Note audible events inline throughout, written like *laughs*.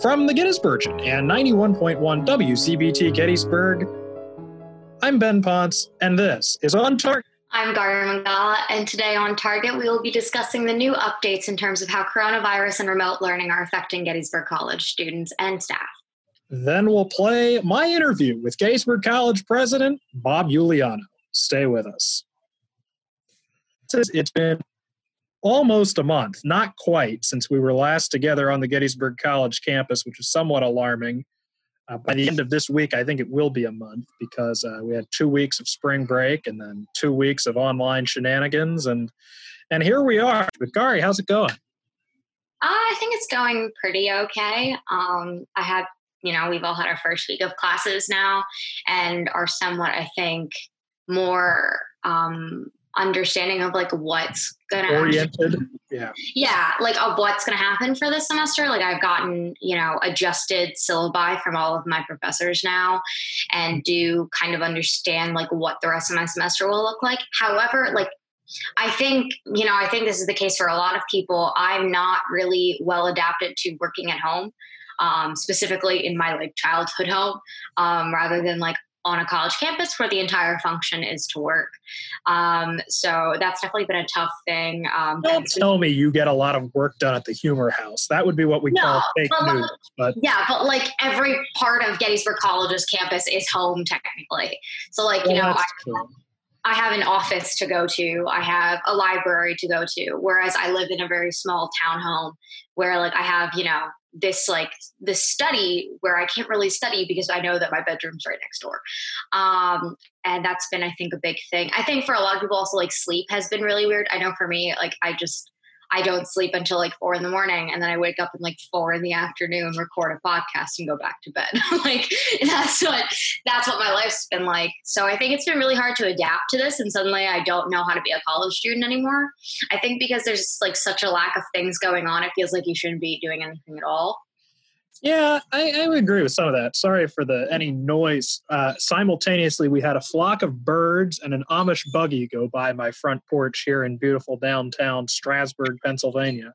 From the Gettysburgian and 91.1 WZBT Gettysburg, I'm Ben Ponce, and this is On Target. I'm Garia Mangala, and today on Target, we will be discussing the new updates in terms of how coronavirus and remote learning are affecting Gettysburg College students and staff. Then we'll play my interview with Gettysburg College President Bob Iuliano. Stay with us. It's been almost a month, not quite, since we were last together on the Gettysburg College campus, which is somewhat alarming. Uh, by the end of this week, I think it will be a month because uh, we had two weeks of spring break and then two weeks of online shenanigans, and and here we are. But Gary, how's it going? I think it's going pretty okay. Um, I have, you know, we've all had our first week of classes now, and are somewhat, I think, more um, understanding of like what's gonna oriented. Yeah. Yeah like of what's gonna happen for this semester. Like i've gotten you know adjusted syllabi from all of my professors now and do kind of understand like what the rest of my semester will look like. However like I think, you know, I think this is the case for a lot of people. I'm not really well adapted to working at home, um, specifically in my like childhood home, um, rather than like on a college campus where the entire function is to work. Um, so that's definitely been a tough thing. Um, Don't tell me you get a lot of work done at the Humor House. That would be what we no, call fake but, news. But yeah, but like every part of Gettysburg College's campus is home technically. So like you know. I, I have an office to go to. I have a library to go to. Whereas I live in a very small townhome where like I have, you know, this like this study where I can't really study because I know that my bedroom's right next door. Um, and that's been, I think, a big thing. I think for a lot of people also like sleep has been really weird. I know for me, like I just I don't sleep until like four in the morning and then I wake up in like four in the afternoon, record a podcast and go back to bed. *laughs* like that's what that's what my life's been like. So I think it's been really hard to adapt to this and suddenly I don't know how to be a college student anymore. I think because there's like such a lack of things going on, it feels like you shouldn't be doing anything at all. Yeah, I, I would agree with some of that. Sorry for the any noise. Uh, simultaneously, we had a flock of birds and an Amish buggy go by my front porch here in beautiful downtown Strasburg, Pennsylvania.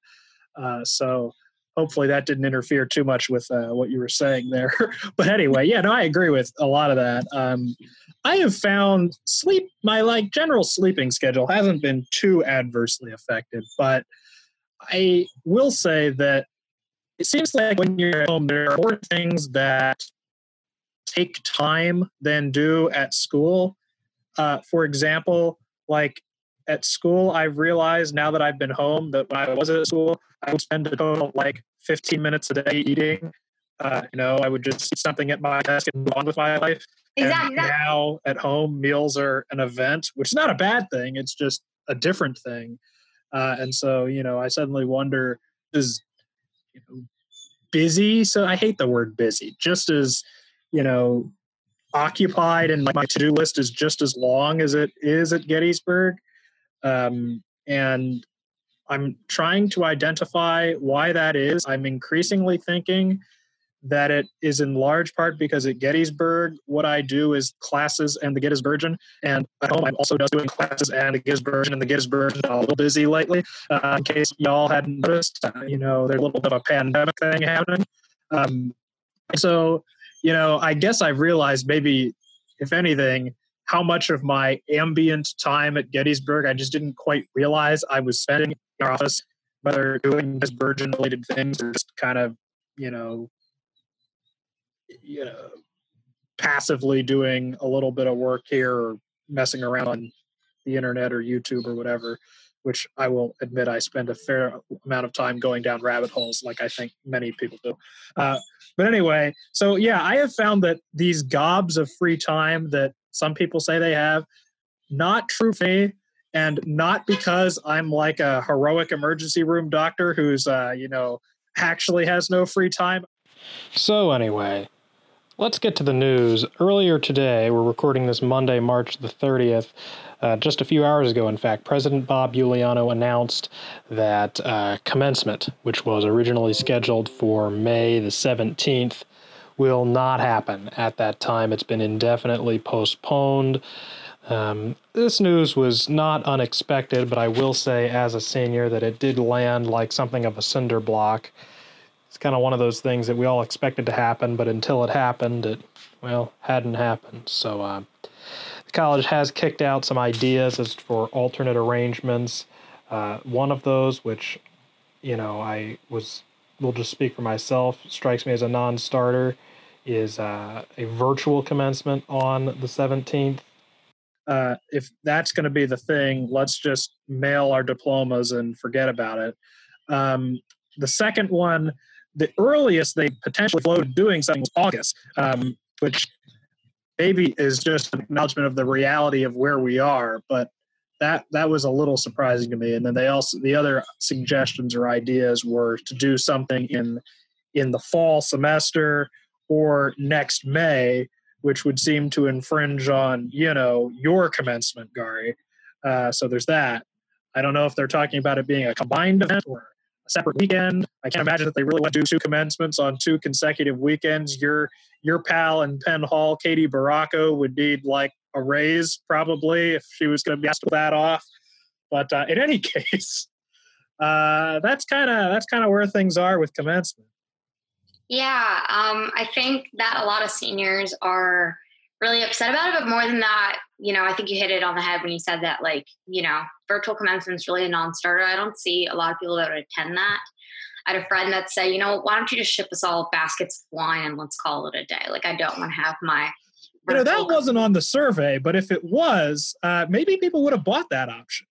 Uh, so hopefully that didn't interfere too much with uh, what you were saying there. *laughs* but anyway, yeah, no, I agree with a lot of that. Um, I have found sleep, my like general sleeping schedule hasn't been too adversely affected, but I will say that it seems like when you're at home, there are more things that take time than do at school. Uh, for example, like at school, I've realized now that I've been home that when I was at school, I would spend a total like 15 minutes a day eating. Uh, you know, I would just eat something at my desk and move on with my life. Exactly. And now at home, meals are an event, which is not a bad thing. It's just a different thing. Uh, and so, you know, I suddenly wonder, is you know, busy. So I hate the word busy. Just as, you know, occupied and my to-do list is just as long as it is at Gettysburg. Um, and I'm trying to identify why that is. I'm increasingly thinking that it is in large part because at Gettysburg, what I do is classes and the Gettysburgian. And at home, I'm also doing classes and the Gettysburgian and the Gettysburgian. a little busy lately. Uh, in case y'all hadn't noticed, uh, you know, there's a little bit of a pandemic thing happening. Um, so, you know, I guess I've realized maybe, if anything, how much of my ambient time at Gettysburg I just didn't quite realize I was spending in our office, whether doing Gettysburgian related things or just kind of, you know, you know passively doing a little bit of work here or messing around on the internet or YouTube or whatever, which I will admit I spend a fair amount of time going down rabbit holes, like I think many people do. Uh, but anyway, so yeah, I have found that these gobs of free time that some people say they have, not true for me, and not because I'm like a heroic emergency room doctor who's, uh, you know, actually has no free time. So, anyway, let's get to the news. Earlier today, we're recording this Monday, March the 30th. Uh, just a few hours ago, in fact, President Bob Iuliano announced that uh, commencement, which was originally scheduled for May the 17th, will not happen at that time. It's been indefinitely postponed. Um, this news was not unexpected, but I will say, as a senior, that it did land like something of a cinder block it's kind of one of those things that we all expected to happen, but until it happened, it well hadn't happened. So uh, the college has kicked out some ideas as for alternate arrangements. Uh, one of those, which you know I was will just speak for myself, strikes me as a non-starter, is uh, a virtual commencement on the 17th. Uh, if that's going to be the thing, let's just mail our diplomas and forget about it. Um, the second one, the earliest they potentially floated doing something was August, um, which maybe is just an acknowledgement of the reality of where we are. But that that was a little surprising to me. And then they also the other suggestions or ideas were to do something in in the fall semester or next May, which would seem to infringe on you know your commencement, Gary. Uh, so there's that. I don't know if they're talking about it being a combined event or a separate weekend. I can't imagine that they really want to do two commencements on two consecutive weekends. Your your pal in Penn Hall, Katie Baracco, would need like a raise probably if she was going to be asked to that off. But uh, in any *laughs* case, uh, that's kind of that's kind of where things are with commencement. Yeah, um, I think that a lot of seniors are really upset about it. But more than that, you know, I think you hit it on the head when you said that, like, you know, virtual commencement is really a non-starter. I don't see a lot of people that would attend that. I had a friend that said, you know, why don't you just ship us all baskets of wine and let's call it a day? Like, I don't want to have my. You know, that wasn't on the survey, but if it was, uh, maybe people would have bought that option.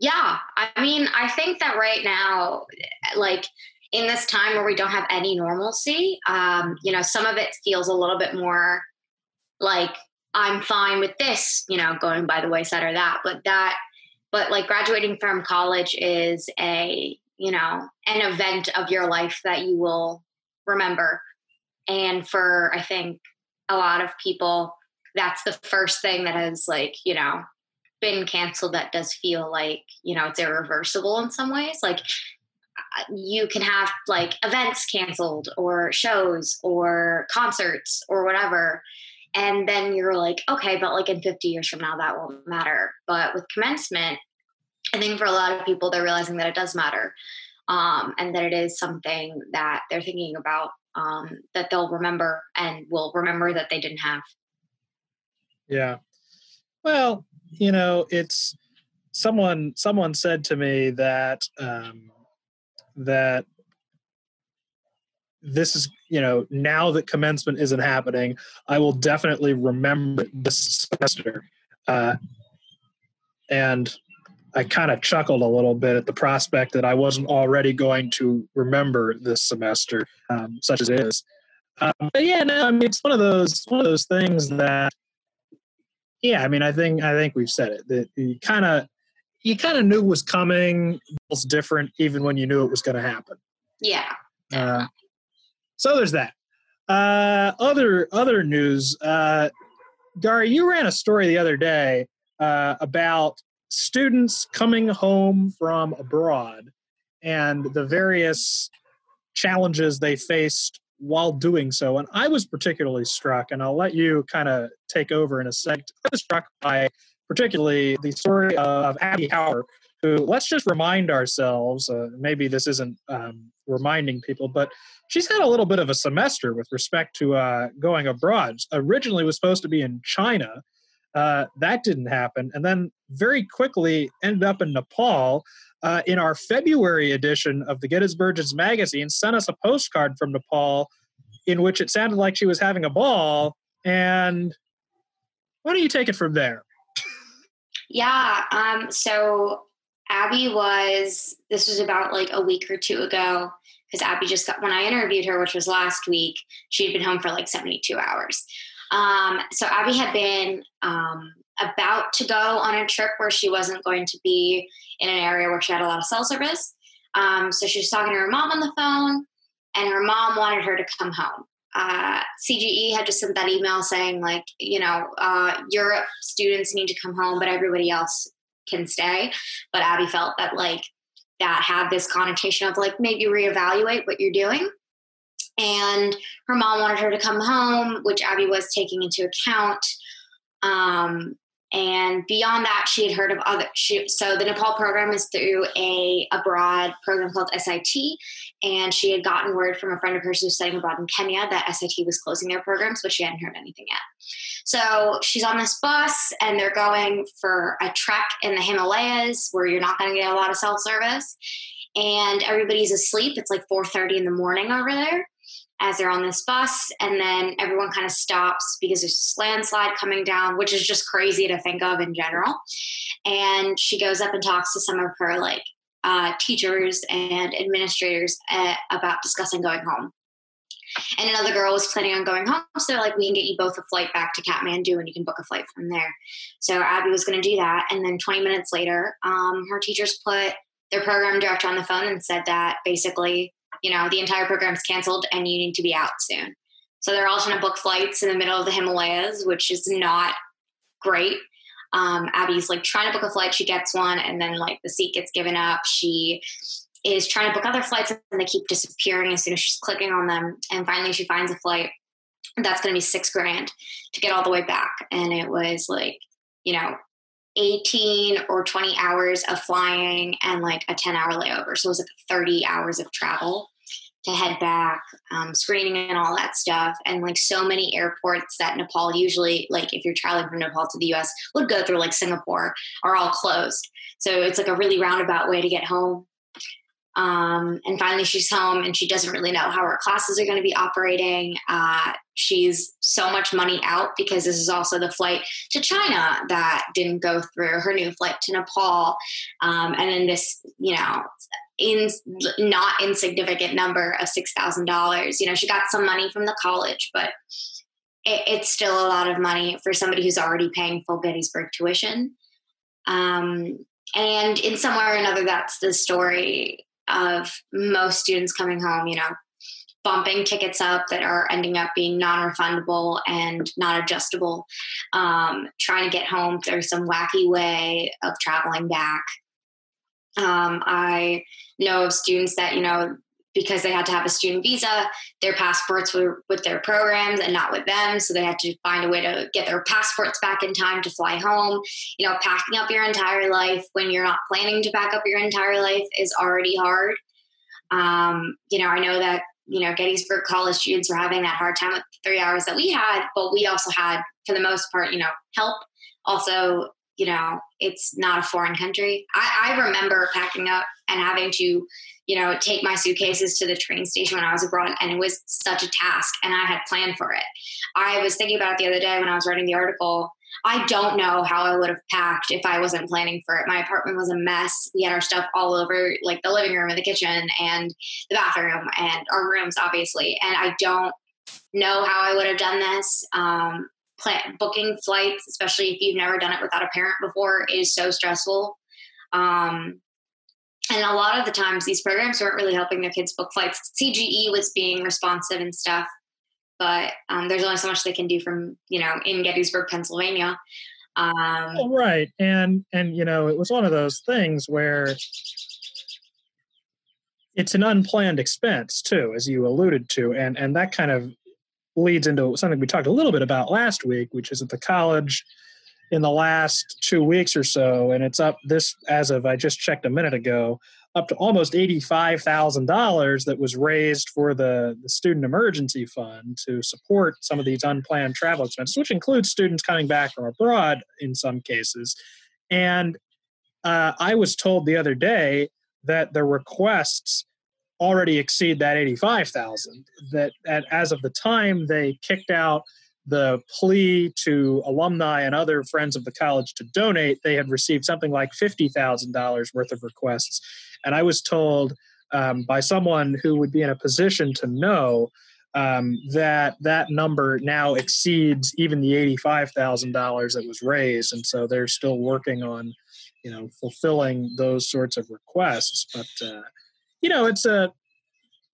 Yeah. I mean, I think that right now, like, in this time where we don't have any normalcy, um, you know, some of it feels a little bit more like I'm fine with this, you know, going by the wayside or that. But that, but like graduating from college is a, you know, an event of your life that you will remember. And for, I think, a lot of people, that's the first thing that has, like, you know, been canceled that does feel like, you know, it's irreversible in some ways. Like, uh, you can have like events canceled or shows or concerts or whatever and then you're like okay but like in 50 years from now that won't matter. But with commencement i think for a lot of people they're realizing that it does matter um, and that it is something that they're thinking about um, that they'll remember and will remember that they didn't have. Yeah. Well you know it's someone someone said to me that um, that this is you know now that commencement isn't happening i will definitely remember this semester. Uh, and i kind of chuckled a little bit at the prospect that i wasn't already going to remember this semester um, such as it is. Um, but yeah no i mean it's one of those one of those things that yeah i mean i think i think we've said it that you kind of you kind of knew was coming it's different even when you knew it was going to happen. Yeah. Uh, so there's that. Uh, other other news. Uh, Gary, you ran a story the other day uh, about students coming home from abroad and the various challenges they faced while doing so. And I was particularly struck, and I'll let you kind of take over in a sec. I was struck by particularly the story of Abby Hauer, who, let's just remind ourselves, uh, maybe this isn't um, reminding people, but she's had a little bit of a semester with respect to uh, going abroad. Originally was supposed to be in China. Uh, that didn't happen. And then very quickly ended up in Nepal. Uh, in our February edition of the Gettysburgians magazine, sent us a postcard from Nepal in which it sounded like she was having a ball. And why don't you take it from there? Yeah. Um, so Abby was, this was about like a week or two ago because Abby just got, when I interviewed her, which was last week, she'd been home for like 72 hours. Um, so Abby had been um, about to go on a trip where she wasn't going to be in an area where she had a lot of cell service. Um, so she was talking to her mom on the phone, and her mom wanted her to come home. Uh, CGE had just sent that email saying, like, you know, uh, Europe students need to come home, but everybody else can stay. But Abby felt that, like, that had this connotation of like maybe reevaluate what you're doing. And her mom wanted her to come home, which Abby was taking into account. Um, And beyond that, she had heard of other. She, so the Nepal program is through a abroad program called SIT, and she had gotten word from a friend of hers who's studying abroad in Kenya that SIT was closing their programs, but she hadn't heard anything yet. So she's on this bus, and they're going for a trek in the Himalayas where you're not going to get a lot of self service, and everybody's asleep. It's like 4:30 in the morning over there as they're on this bus and then everyone kind of stops because there's a landslide coming down which is just crazy to think of in general. And she goes up and talks to some of her like uh, teachers and administrators uh, about discussing going home. And another girl was planning on going home so they're like we can get you both a flight back to kathmandu and you can book a flight from there. So abby was going to do that and then 20 minutes later um, her teachers put their program director on the phone and said that basically you know, the entire program's canceled and you need to be out soon. So they're all trying to book flights in the middle of the Himalayas, which is not great. Um, Abby's like trying to book a flight, she gets one, and then like the seat gets given up. She is trying to book other flights and they keep disappearing as soon as she's clicking on them. And finally, she finds a flight that's going to be six grand to get all the way back. And it was like, you know, 18 or 20 hours of flying and like a 10 hour layover. So it was like 30 hours of travel to head back, um, screening and all that stuff. And like so many airports that Nepal usually, like if you're traveling from Nepal to the US, would go through like Singapore are all closed. So it's like a really roundabout way to get home. Um, and finally, she's home and she doesn't really know how her classes are going to be operating. Uh, she's so much money out because this is also the flight to China that didn't go through, her new flight to Nepal. Um, and then this, you know, in not insignificant number of $6,000. You know, she got some money from the college, but it, it's still a lot of money for somebody who's already paying full Gettysburg tuition. Um, and in some way or another, that's the story of most students coming home, you know, bumping tickets up that are ending up being non-refundable and not adjustable um, trying to get home through some wacky way of traveling back um, i know of students that you know because they had to have a student visa, their passports were with their programs and not with them. So they had to find a way to get their passports back in time to fly home. You know, packing up your entire life when you're not planning to pack up your entire life is already hard. Um, you know, I know that, you know, Gettysburg College students were having that hard time with three hours that we had, but we also had, for the most part, you know, help. Also, you know, it's not a foreign country. I, I remember packing up and having to you know, take my suitcases to the train station when I was abroad. And it was such a task, and I had planned for it. I was thinking about it the other day when I was writing the article. I don't know how I would have packed if I wasn't planning for it. My apartment was a mess. We had our stuff all over, like the living room and the kitchen and the bathroom and our rooms, obviously. And I don't know how I would have done this. Um, plan, booking flights, especially if you've never done it without a parent before, is so stressful. Um, and a lot of the times these programs weren't really helping their kids book flights cge was being responsive and stuff but um, there's only so much they can do from you know in gettysburg pennsylvania um, well, right and and you know it was one of those things where it's an unplanned expense too as you alluded to and and that kind of leads into something we talked a little bit about last week which is that the college in the last two weeks or so, and it's up this as of I just checked a minute ago, up to almost eighty-five thousand dollars that was raised for the, the student emergency fund to support some of these unplanned travel expenses, which includes students coming back from abroad in some cases. And uh, I was told the other day that the requests already exceed that eighty-five thousand. That at, as of the time they kicked out the plea to alumni and other friends of the college to donate, they had received something like $50,000 worth of requests. And I was told um, by someone who would be in a position to know um, that that number now exceeds even the $85,000 that was raised. And so they're still working on, you know, fulfilling those sorts of requests. But, uh, you know, it's a,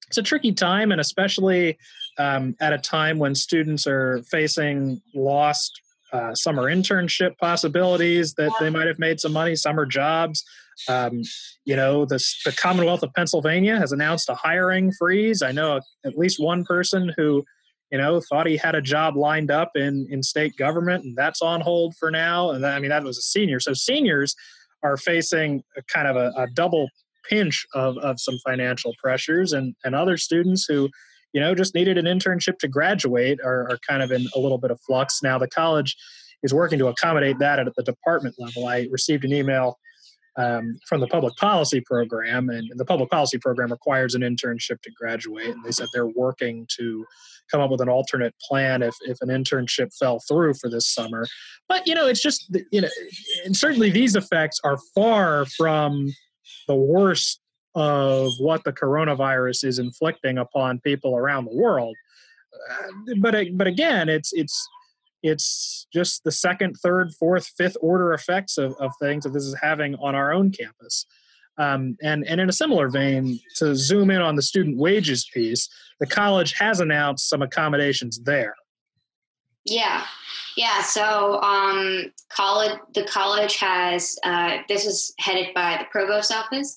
it's a tricky time, and especially um, at a time when students are facing lost uh, summer internship possibilities that they might have made some money, summer jobs. Um, you know, the, Commonwealth of Pennsylvania has announced a hiring freeze. I know at least one person who you know, thought he had a job lined up in in state government, and that's on hold for now. And that, I mean, that was a senior. So seniors are facing kind of a, a double pinch of of some financial pressures, and and other students who, you know, just needed an internship to graduate are, are kind of in a little bit of flux. Now the college is working to accommodate that at the department level. I received an email um, from the public policy program, and the public policy program requires an internship to graduate. And they said they're working to come up with an alternate plan if, if an internship fell through for this summer. But you know, it's just you know, and certainly these effects are far from the worst of what the coronavirus is inflicting upon people around the world. Uh, but but again, it's it's it's just the second, third, fourth, fifth order effects of, of things that this is having on our own campus. Um, and, and in a similar vein, to zoom in on the student wages piece, the college has announced some accommodations there. Yeah, yeah. So, um, college, the college has uh, this is headed by the provost office.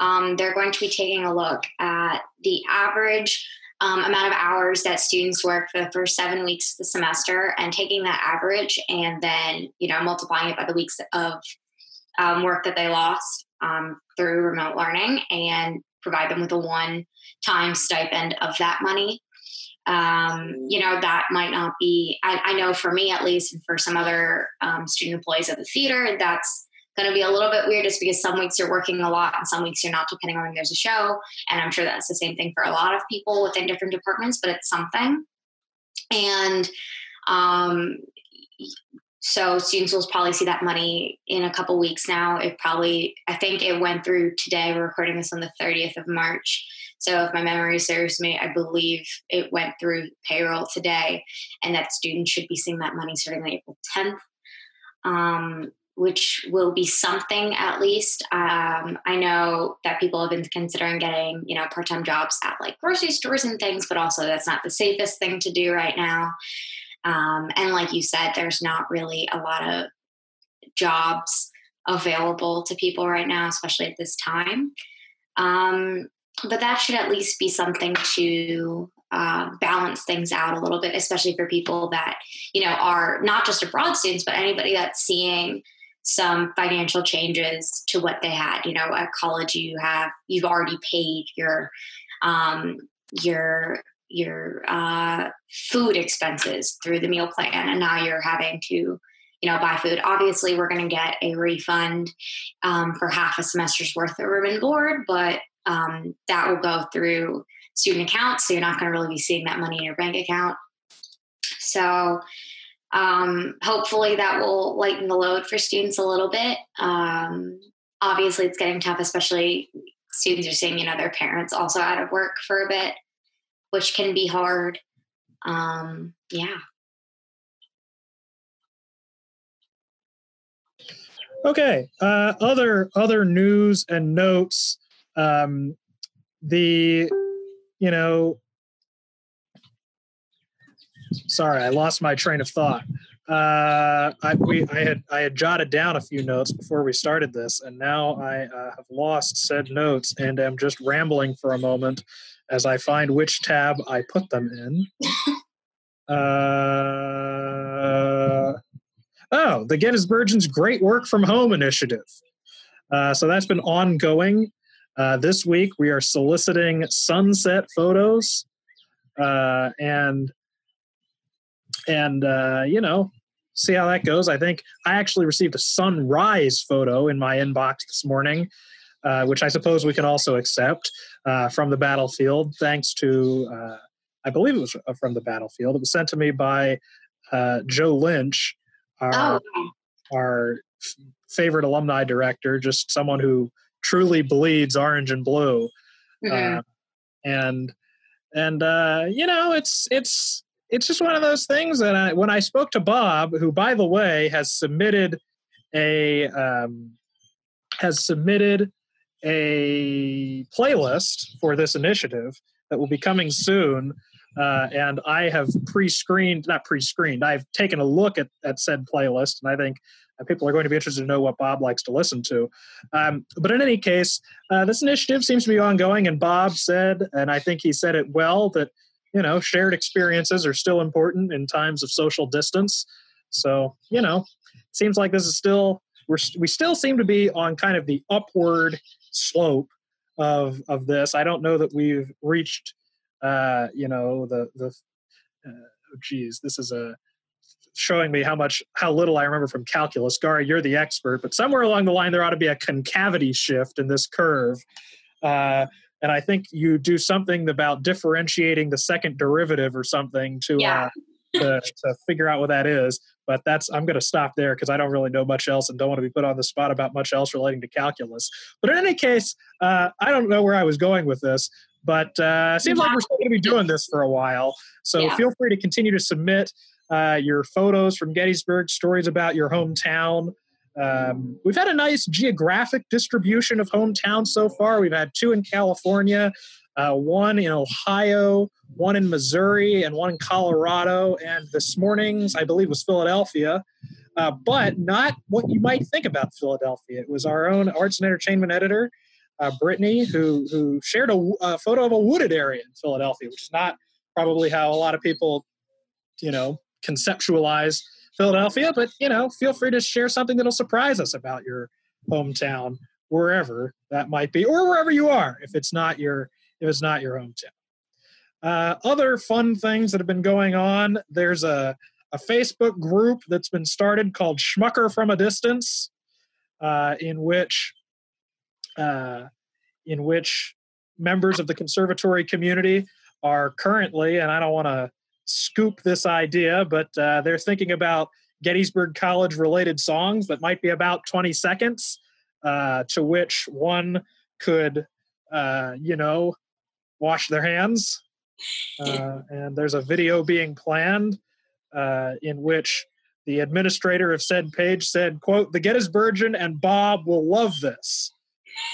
Um, they're going to be taking a look at the average um, amount of hours that students work for the first seven weeks of the semester and taking that average and then you know multiplying it by the weeks of um, work that they lost um, through remote learning and provide them with a one time stipend of that money um, you know that might not be I, I, know for me at least and for some other um, student employees at the theater that's going to be a little bit weird just because some weeks you're working a lot and some weeks you're not, depending on when there's a show. And I'm sure that's the same thing for a lot of people within different departments, but it's something. And um, so students will probably see that money in a couple weeks now. It probably, I think it went through today. We're recording this on the 30th of March. So if my memory serves me, I believe it went through payroll today, and that students should be seeing that money starting on April 10th. Um, which will be something at least. Um, I know that people have been considering getting, you know, part-time jobs at like grocery stores and things, but also that's not the safest thing to do right now. Um, and like you said, there's not really a lot of jobs available to people right now, especially at this time. Um, but that should at least be something to uh, balance things out a little bit, especially for people that you know are not just abroad students, but anybody that's seeing some financial changes to what they had. You know, at college you have you've already paid your um, your your uh, food expenses through the meal plan, and now you're having to you know buy food. Obviously, we're going to get a refund um, for half a semester's worth of room and board, but um, that will go through student accounts, so you're not going to really be seeing that money in your bank account. So um, hopefully that will lighten the load for students a little bit. Um, obviously, it's getting tough, especially students are seeing, you know, their parents also out of work for a bit, which can be hard. Um, yeah. Okay. Uh, other other news and notes. Um, the you know sorry, I lost my train of thought. Uh, I, we, I had I had jotted down a few notes before we started this, and now I uh, have lost said notes and am just rambling for a moment as I find which tab I put them in. *laughs* Uh, oh, the Gettysburgians Great Work from Home initiative. Uh, so that's been ongoing. Uh, this week we are soliciting sunset photos, uh, and and uh, you know see how that goes. I think I actually received a sunrise photo in my inbox this morning, uh, which I suppose we can also accept uh, from the battlefield, thanks to, uh, I believe it was from the battlefield. It was sent to me by uh, Joe Lynch, our, oh. our favorite alumni director, just someone who truly bleeds orange and blue. Mm-hmm. Uh, and and uh, you know it's it's it's just one of those things that I, when I spoke to Bob, who by the way has submitted a um, has submitted a playlist for this initiative that will be coming soon. Uh, and I have pre-screened, not pre-screened. I've taken a look at, at said playlist, and I think people are going to be interested to know what Bob likes to listen to. Um, but in any case, uh, this initiative seems to be ongoing, and Bob said, and I think he said it well, that you know, shared experiences are still important in times of social distance. So, you know, it seems like this is still we're we still seem to be on kind of the upward slope of of this. I don't know that we've reached, uh, you know, the the. Uh, oh, geez, this is a showing me how much how little I remember from calculus. Gary, you're the expert, but somewhere along the line there ought to be a concavity shift in this curve. Uh, and I think you do something about differentiating the second derivative or something to yeah. uh, to, to figure out what that is. But that's I'm going to stop there because I don't really know much else and don't want to be put on the spot about much else relating to calculus. But in any case, uh, I don't know where I was going with this, but uh, seems like we're still going to be doing this for a while. So yeah. feel free to continue to submit uh, your photos from Gettysburg, stories about your hometown. Um, we've had a nice geographic distribution of hometowns so far. We've had two in California, uh, one in Ohio, one in Missouri, and one in Colorado. And this morning's, I believe, was Philadelphia. Uh, but not what you might think about Philadelphia. It was our own arts and entertainment editor, uh, Brittany, who who shared a, a, photo of a wooded area in Philadelphia, which is not probably how a lot of people, you know, conceptualize Philadelphia, but you know, feel free to share something that'll surprise us about your hometown, wherever that might be, or wherever you are, if it's not your if it's not your hometown. Uh, other fun things that have been going on. There's a a Facebook group that's been started called Schmucker from a Distance, uh, in which uh, in which members of the conservatory community are currently, and I don't want to scoop this idea, but uh, they're thinking about Gettysburg College related songs that might be about 20 seconds, uh, to which one could, uh, you know, wash their hands. Uh, *laughs* and there's a video being planned uh, in which the administrator of said page said, quote, the Gettysburgian and Bob will love this.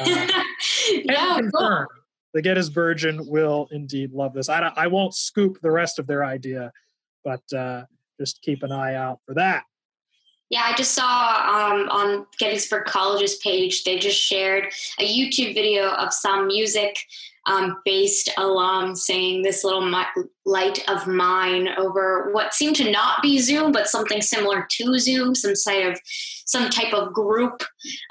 Uh, *laughs* yeah, confirmed the Gettysburgian will indeed love this. I, I won't scoop the rest of their idea, but uh, just keep an eye out for that. Yeah, I just saw um, on Gettysburg College's page, they just shared a YouTube video of some music um, based alum saying this little light of mine over what seemed to not be Zoom, but something similar to Zoom, some type of some type of group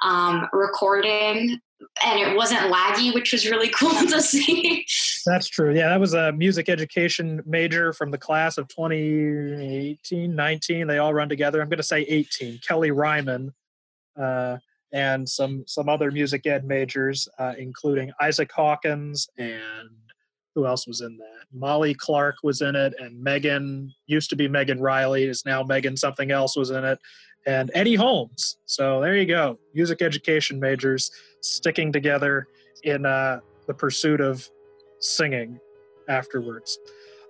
um, recording and it wasn't laggy, which was really *laughs* cool to see. That's true. Yeah, that was a music education major from the class of 2018, 19. They all run together. I'm going to say 18. Kelly Ryman uh, and some some other music ed majors, uh, including Isaac Hawkins and who else was in that? Molly Clark was in it, and Megan used to be Megan Riley, is now Megan something else was in it, and Eddie Holmes. So there you go, music education majors sticking together in uh, the pursuit of singing afterwards.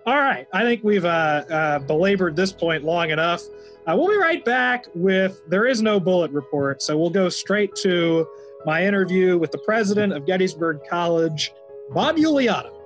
All right, I think we've uh, uh, belabored this point long enough. Uh, we'll be right back with There Is No Bullet Report. So we'll go straight to my interview with the president of Gettysburg College, Bob Iuliano.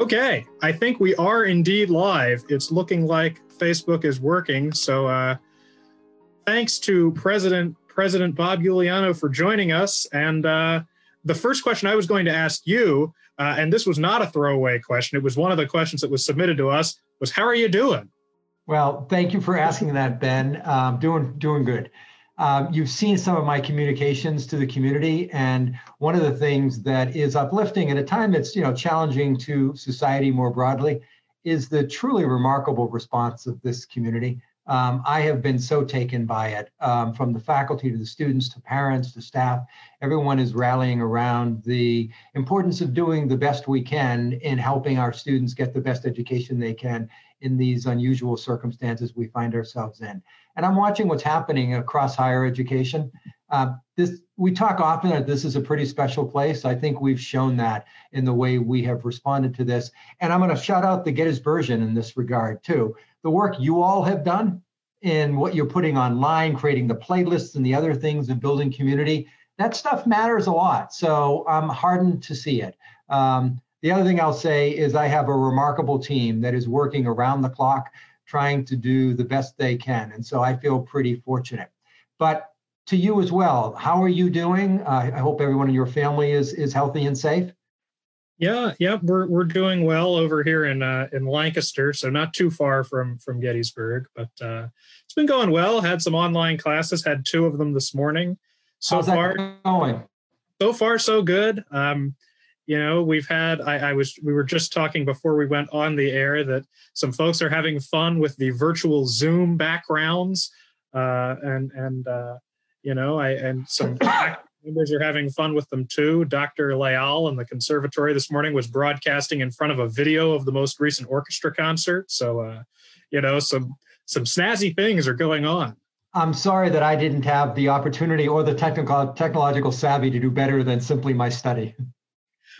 Okay, I think we are indeed live. It's looking like Facebook is working. So, uh, thanks to President President Bob Iuliano, for joining us. And uh, the first question I was going to ask you, uh, and this was not a throwaway question, it was one of the questions that was submitted to us, was how are you doing? Well, thank you for asking that, Ben. Um, doing doing good. Um, you've seen some of my communications to the community, and one of the things that is uplifting at a time that's you know challenging to society more broadly is the truly remarkable response of this community. Um, I have been so taken by it, um, from the faculty to the students to parents to staff. Everyone is rallying around the importance of doing the best we can in helping our students get the best education they can in these unusual circumstances we find ourselves in. And I'm watching what's happening across higher education. Uh, this we talk often that this is a pretty special place. I think we've shown that in the way we have responded to this. And I'm going to shout out the Gettysburgian in this regard too. The work you all have done and what you're putting online, creating the playlists and the other things and building community, that stuff matters a lot. So I'm hardened to see it. Um, the other thing I'll say is I have a remarkable team that is working around the clock trying to do the best they can. And so I feel pretty fortunate. But to you as well, how are you doing? Uh, I hope everyone in your family is is healthy and safe. Yeah, yeah, we're we're doing well over here in uh, in Lancaster, so not too far from from Gettysburg, but uh, it's been going well. Had some online classes, had two of them this morning. So How's far, going? So far, so good. Um, you know we've had I, I, was we were just talking before we went on the air that some folks are having fun with the virtual zoom backgrounds uh, and and uh, you know i and some *coughs* members are having fun with them too dr layal in the conservatory this morning was broadcasting in front of a video of the most recent orchestra concert so uh, you know some some snazzy things are going on I'm sorry that I didn't have the opportunity or the technical technological savvy to do better than simply my study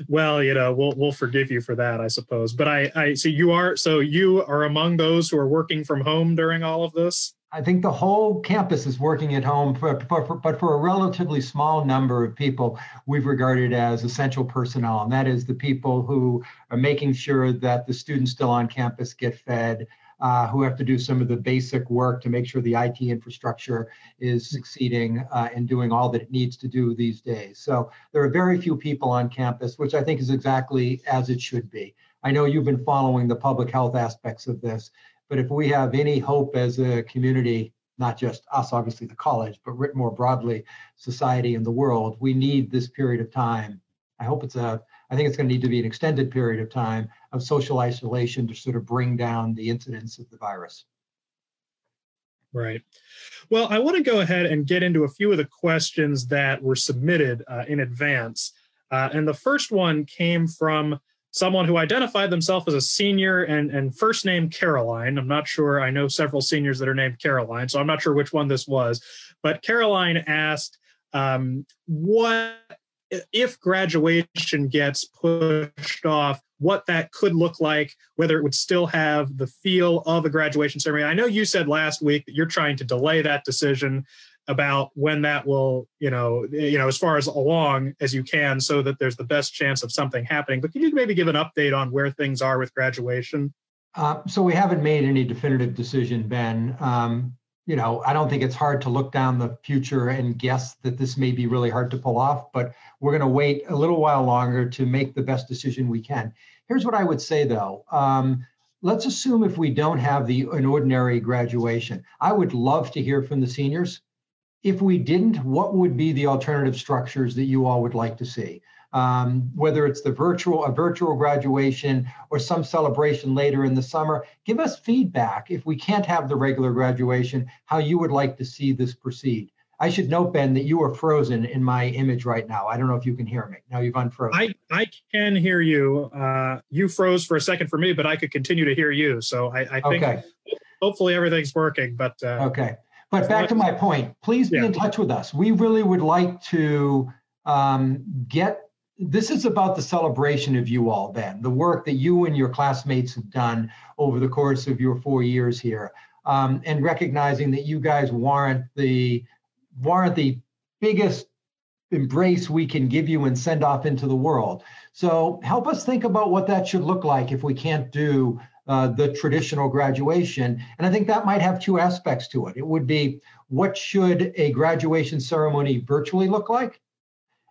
well, you know, we'll we'll forgive you for that, I suppose. But I I see you are so you are among those who are working from home during all of this. I think the whole campus is working at home, but for, but for a relatively small number of people, we've regarded as essential personnel, and that is the people who are making sure that the students still on campus get fed, uh, who have to do some of the basic work to make sure the IT infrastructure is succeeding uh, and doing all that it needs to do these days. So there are very few people on campus, which I think is exactly as it should be. I know you've been following the public health aspects of this, but if we have any hope as a community, not just us, obviously the college, but written more broadly, society and the world, we need this period of time. I hope it's a I think it's going to need to be an extended period of time of social isolation to sort of bring down the incidence of the virus. Right. Well, I want to go ahead and get into a few of the questions that were submitted uh, in advance. Uh, and the first one came from someone who identified themselves as a senior and, and first name Caroline. I'm not sure. I know several seniors that are named Caroline, so I'm not sure which one this was. But Caroline asked, um, what if graduation gets pushed off, what that could look like, whether it would still have the feel of a graduation ceremony. I know you said last week that you're trying to delay that decision about when that will, you know, you know, as far as along as you can, so that there's the best chance of something happening. But can you maybe give an update on where things are with graduation? Uh, so we haven't made any definitive decision, Ben. Um, you know, I don't think it's hard to look down the future and guess that this may be really hard to pull off, but we're going to wait a little while longer to make the best decision we can. Here's what I would say though. Um, let's assume if we don't have the an ordinary graduation, I would love to hear from the seniors. If we didn't, what would be the alternative structures that you all would like to see? um, whether it's the virtual a virtual graduation or some celebration later in the summer give us feedback if we can't have the regular graduation how you would like to see this proceed I should note, Ben, that you are frozen in my image right now. I don't know if you can hear me. Now you've unfrozen. I, I can hear you. Uh, you froze for a second for me, but I could continue to hear you. So I, I think okay. hopefully everything's working. But uh, okay. But back to my point. Please be yeah. in touch with us. We really would like to um, get this is about the celebration of you all, Ben, the work that you and your classmates have done over the course of your four years here, um, and recognizing that you guys warrant the warrant the biggest embrace we can give you and send off into the world. So help us think about what that should look like if we can't do uh, the traditional graduation. And I think that might have two aspects to it. It would be what should a graduation ceremony virtually look like?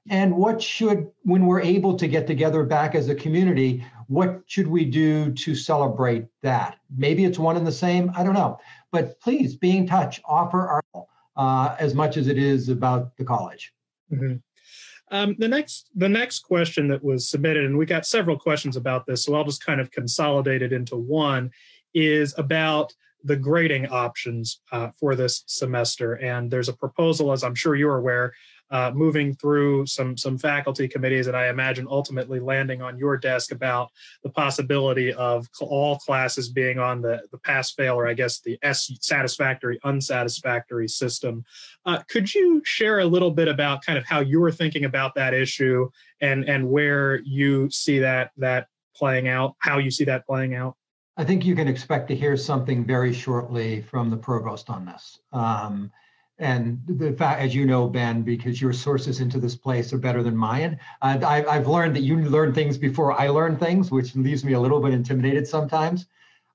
And what should, when we're able to get together back as a community, what should we do to celebrate that? Maybe it's one and the same, I don't know. But please be in touch, offer our uh, as much as it is about the college. Mm-hmm. Um, the next the next question that was submitted, and we got several questions about this, so I'll just kind of consolidate it into one, is about the grading options uh, for this semester. And there's a proposal, as I'm sure you're aware, uh, moving through some some faculty committees and I imagine ultimately landing on your desk about the possibility of all classes being on the the pass fail or I guess the S satisfactory unsatisfactory system. Uh, could you share a little bit about kind of how you were thinking about that issue and and where you see that that playing out, how you see that playing out? I think you can expect to hear something very shortly from the provost on this. Um, and the fact, as you know, Ben, because your sources into this place are better than mine, uh, I, I've learned that you learn things before I learn things, which leaves me a little bit intimidated sometimes.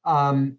Um,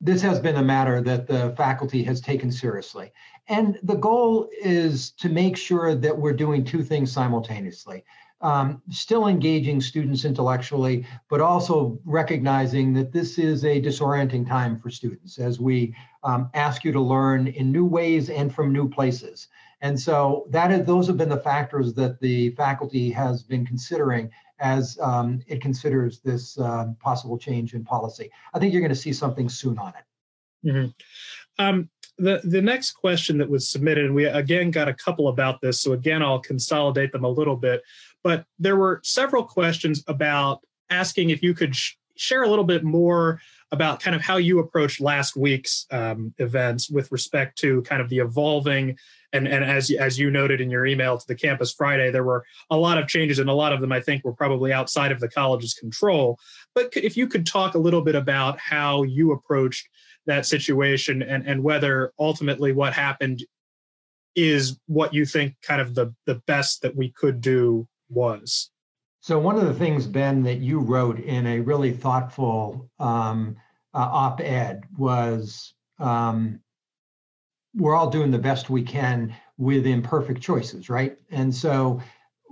this has been a matter that the faculty has taken seriously. And the goal is to make sure that we're doing two things simultaneously um, still engaging students intellectually, but also recognizing that this is a disorienting time for students as we um, ask you to learn in new ways and from new places. And so that is, those have been the factors that the faculty has been considering as um, it considers this uh, possible change in policy. I think you're going to see something soon on it. Mm-hmm. Um, the, the next question that was submitted, and we again got a couple about this, so again, I'll consolidate them a little bit but there were several questions about asking if you could sh- share a little bit more about kind of how you approached last week's um, events with respect to kind of the evolving and, and as, as you noted in your email to the campus friday there were a lot of changes and a lot of them i think were probably outside of the college's control. But if you could talk a little bit about how you approached that situation and, and whether ultimately what happened is what you think kind of the, the best that we could do was. So, one of the things, Ben, that you wrote in a really thoughtful um, uh, op ed was um, we're all doing the best we can with imperfect choices, right? And so,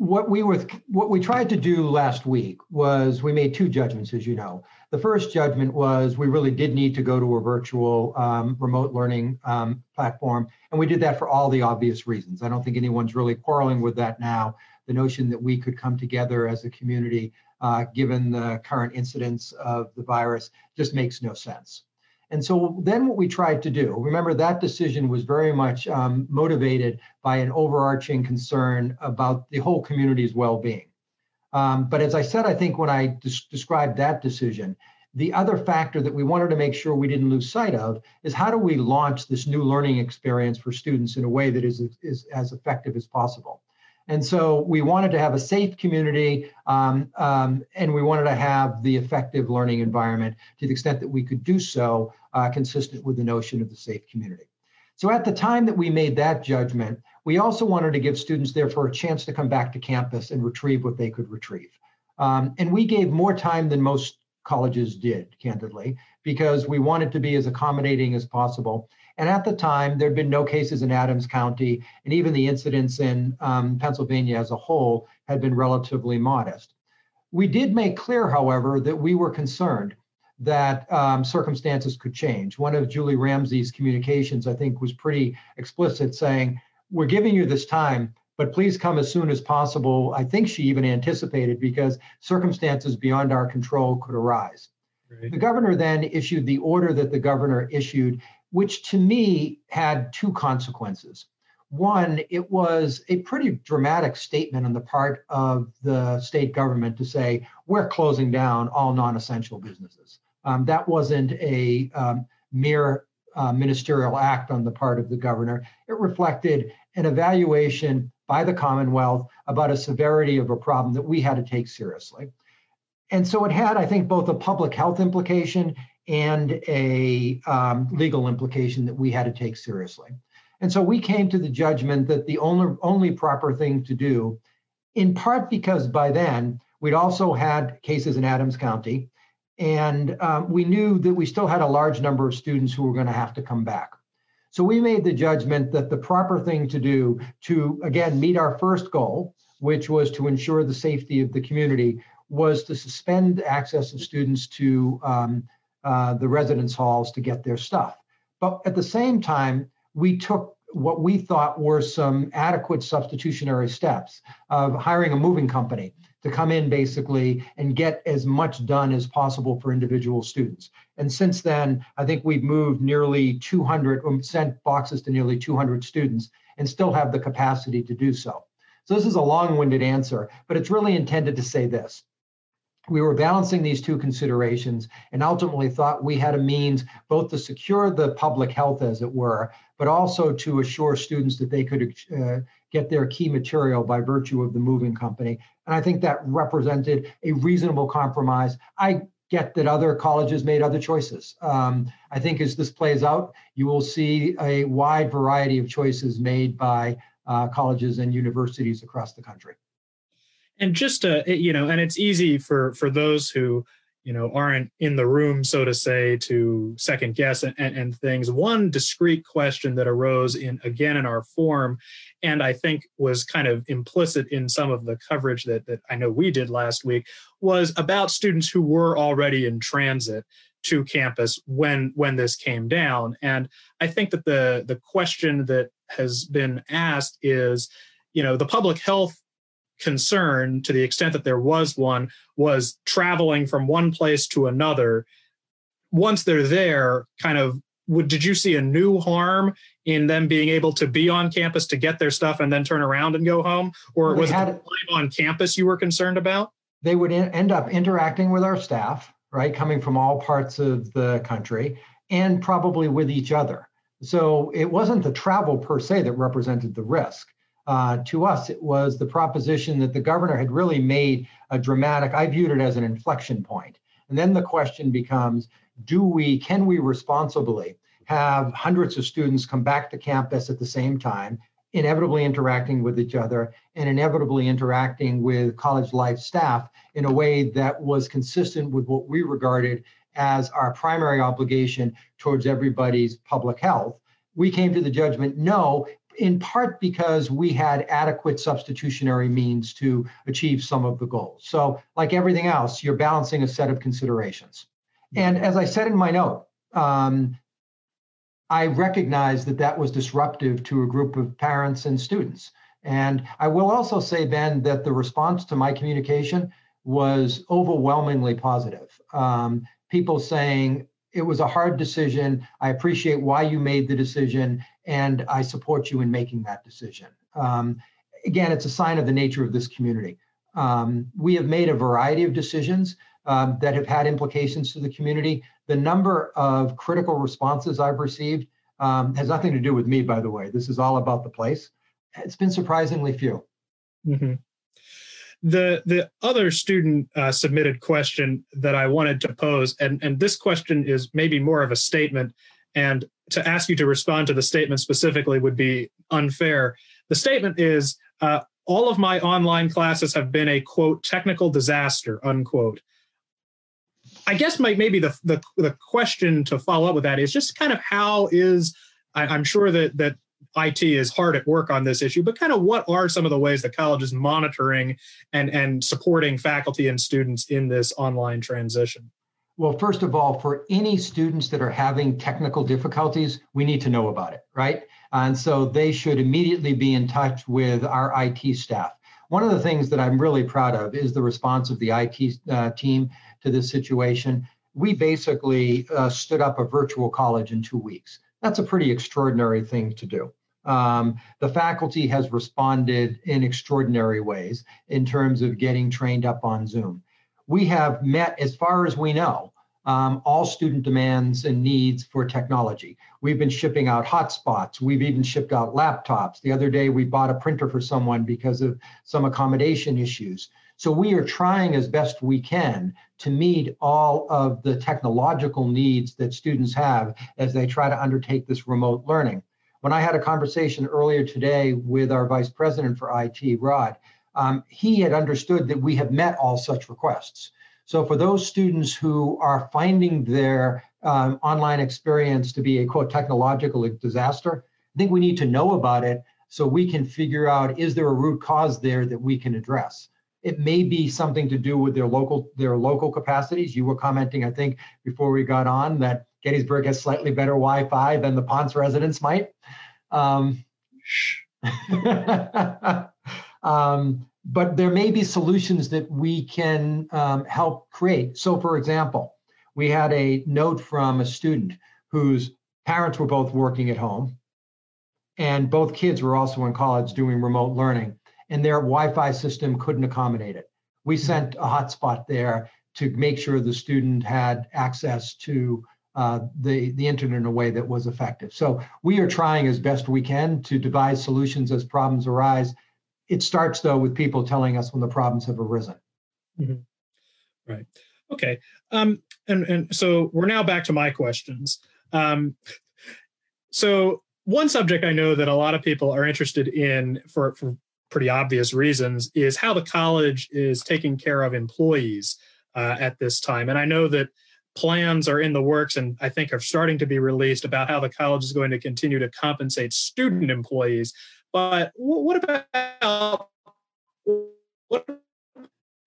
what we were what we tried to do last week was we made two judgments as you know the first judgment was we really did need to go to a virtual um, remote learning um, platform and we did that for all the obvious reasons i don't think anyone's really quarreling with that now the notion that we could come together as a community, uh, given the current incidence of the virus, just makes no sense. And so then what we tried to do, remember that decision was very much um, motivated by an overarching concern about the whole community's well-being. Um, but as I said, I think when I des- described that decision, the other factor that we wanted to make sure we didn't lose sight of is how do we launch this new learning experience for students in a way that is, is as effective as possible. And so we wanted to have a safe community um, um, and we wanted to have the effective learning environment to the extent that we could do so uh, consistent with the notion of the safe community. So at the time that we made that judgment, we also wanted to give students therefore a chance to come back to campus and retrieve what they could retrieve. Um, and we gave more time than most colleges did, candidly, because we wanted to be as accommodating as possible and at the time, there had been no cases in Adams County, and even the incidents in um, Pennsylvania as a whole had been relatively modest. We did make clear, however, that we were concerned that um, circumstances could change. One of Julie Ramsey's communications, I think, was pretty explicit, saying, We're giving you this time, but please come as soon as possible. I think she even anticipated because circumstances beyond our control could arise. Right. The governor then issued the order that the governor issued which to me had two consequences. One, it was a pretty dramatic statement on the part of the state government to say, we're closing down all non essential businesses. Um, that wasn't a um, mere uh, ministerial act on the part of the governor. It reflected an evaluation by the Commonwealth about a severity of a problem that we had to take seriously. And so it had, I think, both a public health implication and a um, legal implication that we had to take seriously. And so we came to the judgment that the only, only proper thing to do, in part because by then we'd also had cases in Adams County, And um, we knew that we still had a large number of students who were going to have to come back. So we made the judgment that the proper thing to do to, again, meet our first goal, which was to ensure the safety of the community, was to suspend access of students to um, uh, the residence halls to get their stuff. But at the same time, we took what we thought were some adequate substitutionary steps of hiring a moving company to come in basically and get as much done as possible for individual students. And since then, I think we've moved nearly 200, or sent boxes to nearly 200 students and still have the capacity to do so. So this is a long-winded answer, but it's really intended to say this we were balancing these two considerations and ultimately thought we had a means both to secure the public health, as it were, but also to assure students that they could uh, get their key material by virtue of the moving company. And I think that represented a reasonable compromise. I get that other colleges made other choices. Um, I think as this plays out, you will see a wide variety of choices made by uh, colleges and universities across the country and just uh, to you know and it's easy for for those who you know aren't in the room so to say to second guess and, and, and, things. One discrete question that arose in again in our form and i think was kind of implicit in some of the coverage that, that i know we did last week was about students who were already in transit to campus when when this came down. And i think that the the question that has been asked is you know the public health concern, to the extent that there was one, was traveling from one place to another. Once they're there, kind of, would did you see a new harm in them being able to be on campus to get their stuff and then turn around and go home, or was had, it on campus you were concerned about? They would in, end up interacting with our staff, right, coming from all parts of the country, and probably with each other. So it wasn't the travel per se that represented the risk uh, to us, it was the proposition that the governor had really made a dramatic, I viewed it as an inflection point. And then the question becomes, do we, can we responsibly have hundreds of students come back to campus at the same time, inevitably interacting with each other and inevitably interacting with college life staff in a way that was consistent with what we regarded as our primary obligation towards everybody's public health. We came to the judgment no, in part because we had adequate substitutionary means to achieve some of the goals. So, like everything else, you're balancing a set of considerations. And as I said in my note, um, I recognize that that was disruptive to a group of parents and students. And I will also say, Ben, that the response to my communication was overwhelmingly positive. Um, people saying, it was a hard decision. I appreciate why you made the decision, and I support you in making that decision. Um, again, it's a sign of the nature of this community. Um, we have made a variety of decisions um, that have had implications to the community. The number of critical responses I've received um, has nothing to do with me, by the way. This is all about the place. It's been surprisingly few. Mm-hmm. The the other student uh, submitted question that I wanted to pose, and and this question is maybe more of a statement, and to ask you to respond to the statement specifically would be unfair. The statement is. Uh, all of my online classes have been a quote technical disaster unquote i guess my, maybe the, the the question to follow up with that is just kind of how is I, am sure that that IT is hard at work on this issue, but kind of what are some of the ways the college is monitoring and, and supporting faculty and students in this online transition? Well, first of all, for any students that are having technical difficulties, we need to know about it, right? And so they should immediately be in touch with our IT staff. One of the things that I'm really proud of is the response of the IT uh, team to this situation. We basically uh, stood up a virtual college in two weeks. That's a pretty extraordinary thing to do. Um, the faculty has responded in extraordinary ways in terms of getting trained up on Zoom. We have met, as far as we know, um, all student demands and needs for technology. We've been shipping out hotspots. We've even shipped out laptops. The other day, we bought a printer for someone because of some accommodation issues. So we are trying as best we can to meet all of the technological needs that students have as they try to undertake this remote learning. When I had a conversation earlier today with our vice president for IT, Rod, um, he had understood that we have met all such requests. So for those students who are finding their um, online experience to be a quote technological disaster, I think we need to know about it so we can figure out is there a root cause there that we can address. It may be something to do with their local their local capacities. You were commenting, I think, before we got on that Gettysburg has slightly better Wi-Fi than the Ponce residents might. Um, *laughs* um, but there may be solutions that we can um, help create. So, for example, we had a note from a student whose parents were both working at home, and both kids were also in college doing remote learning, and their Wi-Fi system couldn't accommodate it. We sent a hotspot there to make sure the student had access to uh, the, the internet in a way that was effective. So we are trying as best we can to devise solutions as problems arise. It starts though with people telling us when the problems have arisen. Mm-hmm. Right. Okay. Um, and and so we're now back to my questions. Um, so one subject I know that a lot of people are interested in for, for pretty obvious reasons is how the college is taking care of employees uh, at this time. And I know that plans are in the works and I think are starting to be released about how the college is going to continue to compensate student employees. But what about what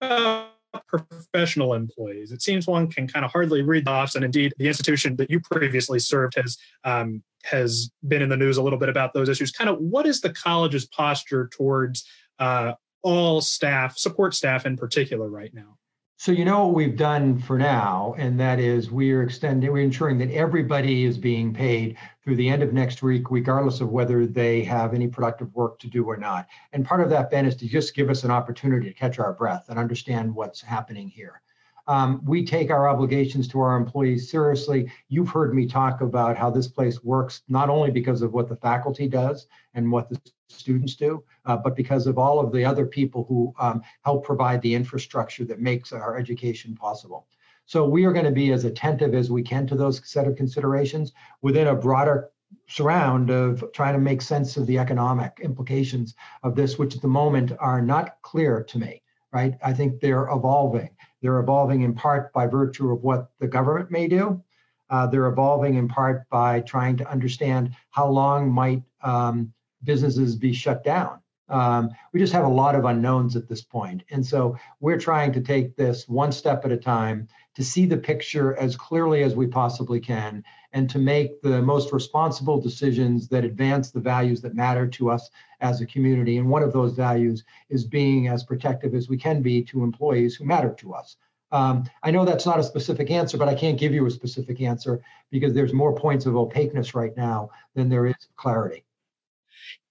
about professional employees? It seems one can kind of hardly read the offs, and indeed, the institution that you previously served has um, has been in the news a little bit about those issues. Kind of, what is the college's posture towards uh, all staff, support staff in particular, right now? So you know what we've done for now, and that is we're extending, we're ensuring that everybody is being paid through the end of next week, regardless of whether they have any productive work to do or not. And part of that, Ben, is to just give us an opportunity to catch our breath and understand what's happening here. Um, we take our obligations to our employees seriously. You've heard me talk about how this place works, not only because of what the faculty does and what the students do, uh, but because of all of the other people who um, help provide the infrastructure that makes our education possible. So we are going to be as attentive as we can to those set of considerations within a broader surround of trying to make sense of the economic implications of this, which at the moment are not clear to me, right? I think they're evolving. They're evolving in part by virtue of what the government may do. Uh, they're evolving in part by trying to understand how long might um, businesses be shut down. Um, we just have a lot of unknowns at this point. And so we're trying to take this one step at a time to see the picture as clearly as we possibly can and to make the most responsible decisions that advance the values that matter to us as a community. And one of those values is being as protective as we can be to employees who matter to us. Um, I know that's not a specific answer, but I can't give you a specific answer because there's more points of opaqueness right now than there is clarity.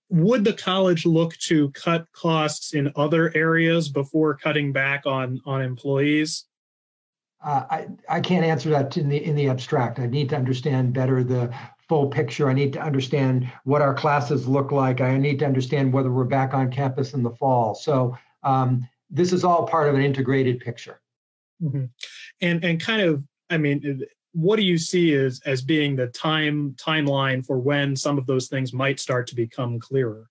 Would the college look to cut costs in other areas before cutting back on on employees? Uh, I, I can't answer that in the in the abstract. I need to understand better the full picture. I need to understand what our classes look like. I need to understand whether we're back on campus in the fall. So um, this is all part of an integrated picture. Mm-hmm. And and kind of, I mean, what do you see as as being the time timeline for when some of those things might start to become clearer?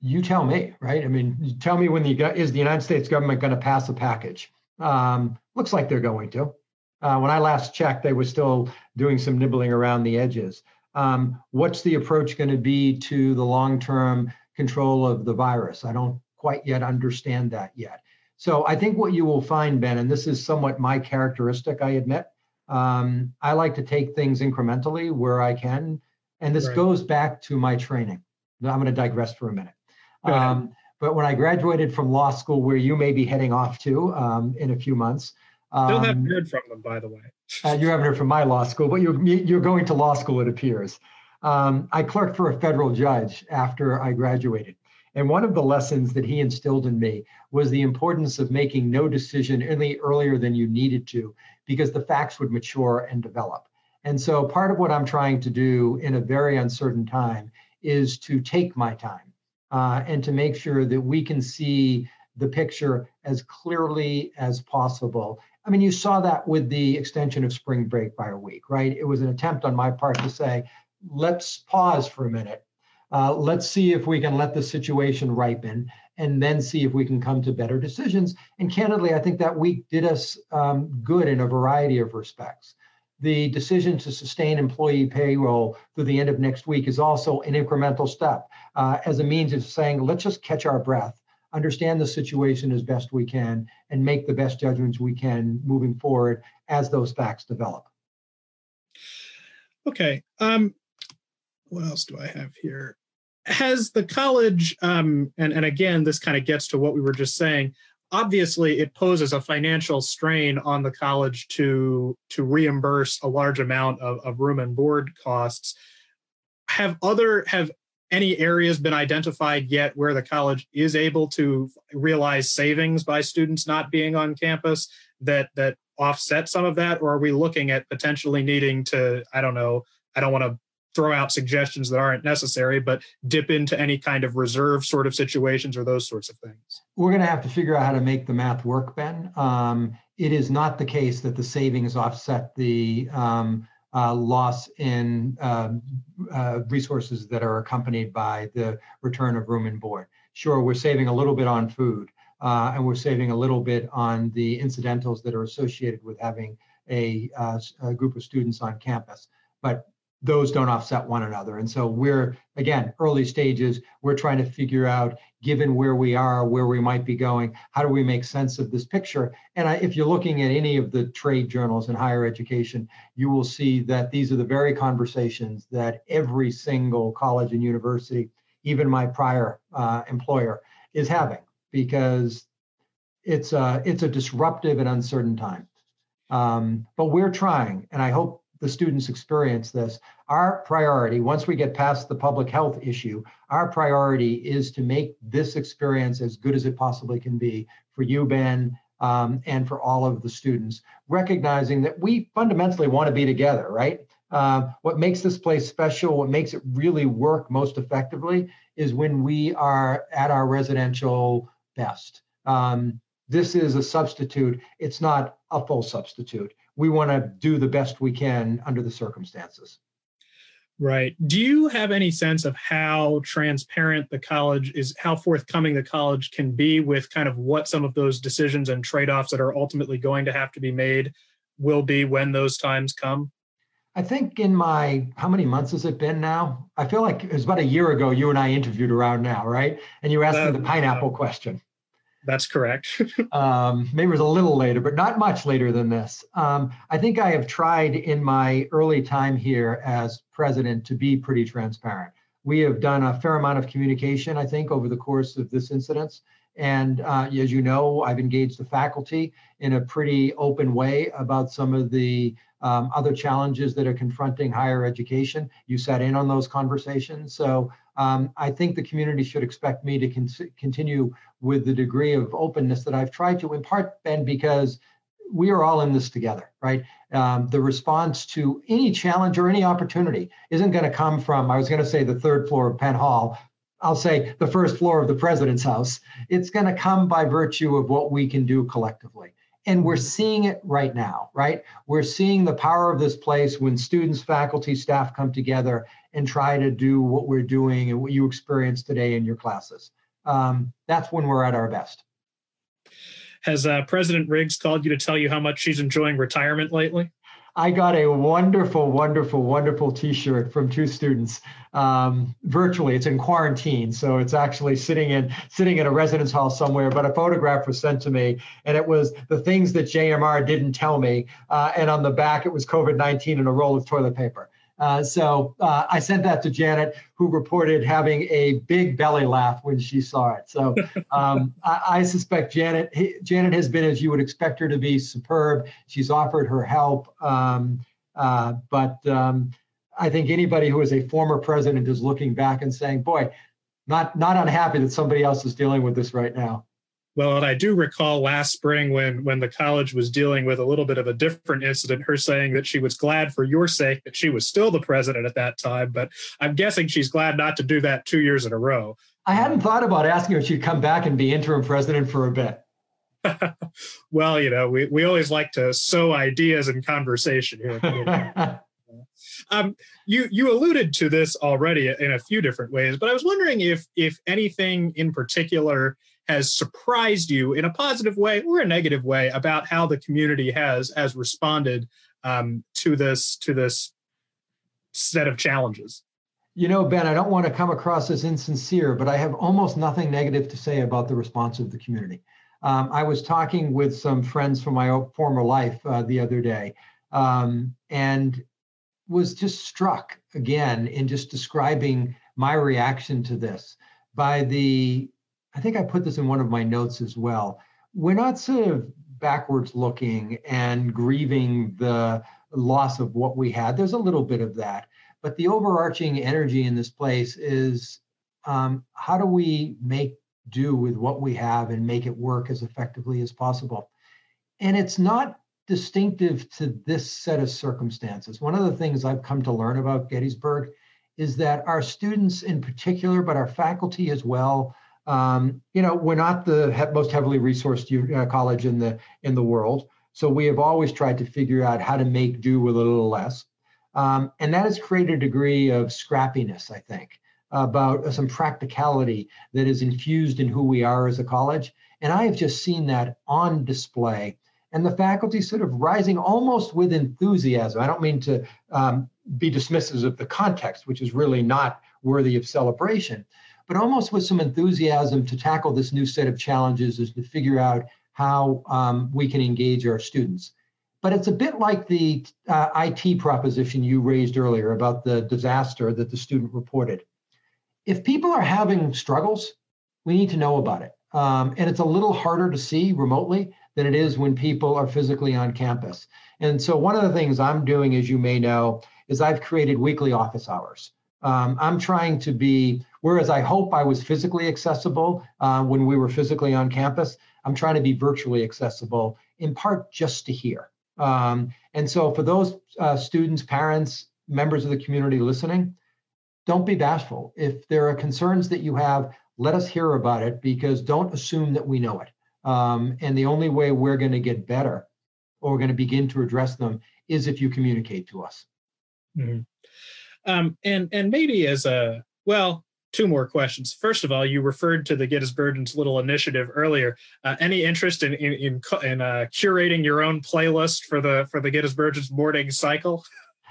You tell me, right? I mean, tell me when the is the United States government going to pass a package? Um, looks like they're going to. Uh, when I last checked, they were still doing some nibbling around the edges. Um, what's the approach going to be to the long-term control of the virus? I don't quite yet understand that yet. So I think what you will find, Ben, and this is somewhat my characteristic, I admit, um, I like to take things incrementally where I can. And this right. goes back to my training. I'm going to digress for a minute. Um, but when I graduated from law school, where you may be heading off to um, in a few months. Still haven't um, heard from them, by the way. uh, you haven't heard from my law school, but you're, you're going to law school, it appears. Um, I clerked for a federal judge after I graduated. And one of the lessons that he instilled in me was the importance of making no decision any earlier than you needed to, because the facts would mature and develop. And so part of what I'm trying to do in a very uncertain time is to take my time uh, and to make sure that we can see the picture as clearly as possible. I mean, you saw that with the extension of spring break by a week, right? It was an attempt on my part to say, let's pause for a minute. Uh, let's see if we can let the situation ripen and then see if we can come to better decisions. And candidly, I think that week did us um, good in a variety of respects. The decision to sustain employee payroll through the end of next week is also an incremental step uh, as a means of saying, let's just catch our breath, understand the situation as best we can, and make the best judgments we can moving forward as those facts develop. Okay. Um, what else do I have here? Has the college, um, and, and again, this kind of gets to what we were just saying, obviously it poses a financial strain on the college to to reimburse a large amount of, of room and board costs have other have any areas been identified yet where the college is able to realize savings by students not being on campus that that offset some of that or are we looking at potentially needing to i don't know i don't want to throw out suggestions that aren't necessary, but dip into any kind of reserve sort of situations or those sorts of things? We're going to have to figure out how to make the math work, Ben. Um, it is not the case that the savings offset the um, uh, loss in uh, uh, resources that are accompanied by the return of room and board. Sure, we're saving a little bit on food, uh, and we're saving a little bit on the incidentals that are associated with having a, uh, a group of students on campus. But those don't offset one another. And so we're, again, early stages, we're trying to figure out, given where we are, where we might be going, how do we make sense of this picture? And I, if you're looking at any of the trade journals in higher education, you will see that these are the very conversations that every single college and university, even my prior uh, employer, is having because it's a, it's a disruptive and uncertain time. Um, but we're trying, and I hope the students experience this. Our priority, once we get past the public health issue, our priority is to make this experience as good as it possibly can be for you, Ben, um, and for all of the students, recognizing that we fundamentally want to be together, right? Uh, what makes this place special, what makes it really work most effectively, is when we are at our residential best. Um, this is a substitute, it's not a full substitute we want to do the best we can under the circumstances. Right. Do you have any sense of how transparent the college is, how forthcoming the college can be with kind of what some of those decisions and trade offs that are ultimately going to have to be made will be when those times come? I think in my, how many months has it been now? I feel like it was about a year ago you and I interviewed around now, right? And you asked uh, me the pineapple uh, question. That's correct. *laughs* um, maybe it was a little later, but not much later than this. Um, I think I have tried in my early time here as president to be pretty transparent. We have done a fair amount of communication, I think, over the course of this incident. And uh, as you know, I've engaged the faculty in a pretty open way about some of the um, other challenges that are confronting higher education. You sat in on those conversations. So um, I think the community should expect me to con- continue with the degree of openness that I've tried to impart, Ben, because we are all in this together, right? Um, the response to any challenge or any opportunity isn't going to come from, I was going to say the third floor of Penn Hall. I'll say the first floor of the president's house. It's going to come by virtue of what we can do collectively. And we're seeing it right now, right? We're seeing the power of this place when students, faculty, staff come together and try to do what we're doing and what you experience today in your classes um, that's when we're at our best. Has uh, President Riggs called you to tell you how much she's enjoying retirement lately? I got a wonderful, wonderful, wonderful T-shirt from two students um, virtually. It's in quarantine, so it's actually sitting in sitting in a residence hall somewhere. But a photograph was sent to me, and it was the things that JMR didn't tell me. Uh, and on the back, it was COVID-19 and a roll of toilet paper. Uh, so uh, I sent that to Janet, who reported having a big belly laugh when she saw it. So *laughs* um, I, I, suspect Janet Janet has been as you would expect her to be superb. She's offered her help, um, uh, but um, I think anybody who is a former president is looking back and saying, "Boy, not not unhappy that somebody else is dealing with this right now." Well, and I do recall last spring when when the college was dealing with a little bit of a different incident, her saying that she was glad for your sake that she was still the president at that time. But I'm guessing she's glad not to do that two years in a row. I hadn't thought about asking her if she'd come back and be interim president for a bit. *laughs* well, you know, we, we always like to sow ideas in conversation here. *laughs* Um, you you alluded to this already in a few different ways, but I was wondering if if anything in particular has surprised you in a positive way or a negative way about how the community has has responded um, to this to this set of challenges. You know, Ben, I don't want to come across as insincere, but I have almost nothing negative to say about the response of the community. Um, I was talking with some friends from my former life uh, the other day um, and was just struck again in just describing my reaction to this by the, I think I put this in one of my notes as well. We're not sort of backwards looking and grieving the loss of what we had. There's a little bit of that but the overarching energy in this place is um, how do we make do with what we have and make it work as effectively as possible? And it's not distinctive to this set of circumstances. One of the things I've come to learn about Gettysburg is that our students in particular, but our faculty as well, um, you know, we're not the he- most heavily resourced uh, college in the in the world, so we have always tried to figure out how to make do with a little less. Um, and that has created a degree of scrappiness, I think, about some practicality that is infused in who we are as a college. And I have just seen that on display. And the faculty sort of rising almost with enthusiasm. I don't mean to um, be dismissive of the context, which is really not worthy of celebration, but almost with some enthusiasm to tackle this new set of challenges is to figure out how um, we can engage our students. But it's a bit like the uh, IT proposition you raised earlier about the disaster that the student reported. If people are having struggles, we need to know about it. Um, and it's a little harder to see remotely than it is when people are physically on campus. And so, one of the things I'm doing, as you may know, is I've created weekly office hours. Um, I'm trying to be, whereas I hope I was physically accessible uh, when we were physically on campus, I'm trying to be virtually accessible in part just to hear. Um, and so, for those uh, students, parents, members of the community listening, don't be bashful. If there are concerns that you have, let us hear about it because don't assume that we know it. Um, and the only way we're going to get better or we're going to begin to address them is if you communicate to us. Mm-hmm. Um, and and maybe as a well, two more questions. First of all, you referred to the Gettysburgians little initiative earlier. Uh, any interest in in in, in uh, curating your own playlist for the for the Gettysburgians morning cycle?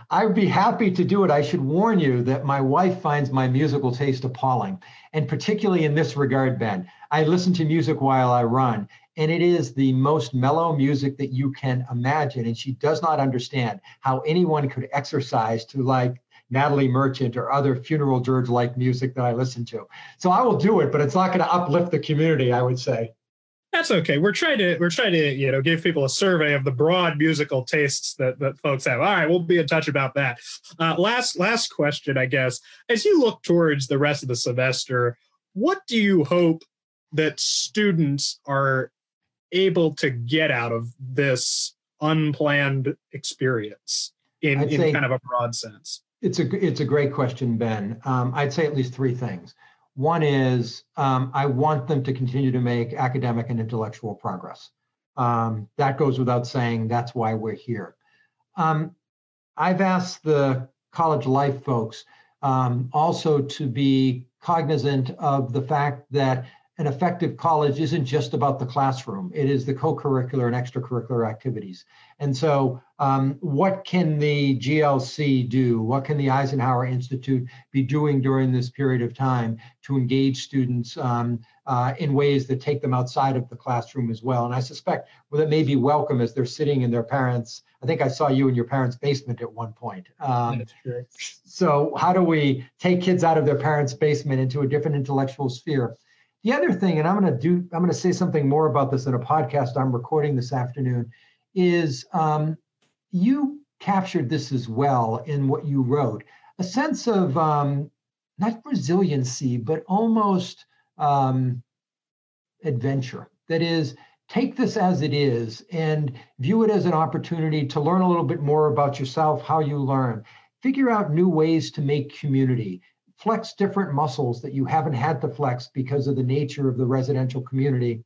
I'd be happy to do it. I should warn you that my wife finds my musical taste appalling, and particularly in this regard, Ben. I listen to music while I run, and it is the most mellow music that you can imagine. And she does not understand how anyone could exercise to like Natalie Merchant or other funeral dirge like music that I listen to. So I will do it, but it's not going to uplift the community, I would say. That's okay. We're trying to we're trying to you know give people a survey of the broad musical tastes that that folks have. All right, we'll be in touch about that. Uh, last last question, I guess. As you look towards the rest of the semester, what do you hope that students are able to get out of this unplanned experience in, in kind of a broad sense? It's a it's a great question, Ben. Um, I'd say at least three things. One is um, I want them to continue to make academic and intellectual progress. Um, that goes without saying. That's why we're here. Um, I've asked the college life folks um, also to be cognizant of the fact that an effective college isn't just about the classroom, it is the co curricular and extracurricular activities. And so, um, what can the GLC do? What can the Eisenhower Institute be doing during this period of time to engage students um, uh, in ways that take them outside of the classroom as well? And I suspect well, that may be welcome as they're sitting in their parents' I think I saw you in your parents' basement at one point. Um. So, how do we take kids out of their parents' basement into a different intellectual sphere? The other thing, and I'm going to do, I'm going to say something more about this in a podcast I'm recording this afternoon, is um, you captured this as well in what you wrote. A sense of um, not resiliency, but almost um, adventure. That is, take this as it is and view it as an opportunity to learn a little bit more about yourself, how you learn, figure out new ways to make community, flex different muscles that you haven't had to flex because of the nature of the residential community.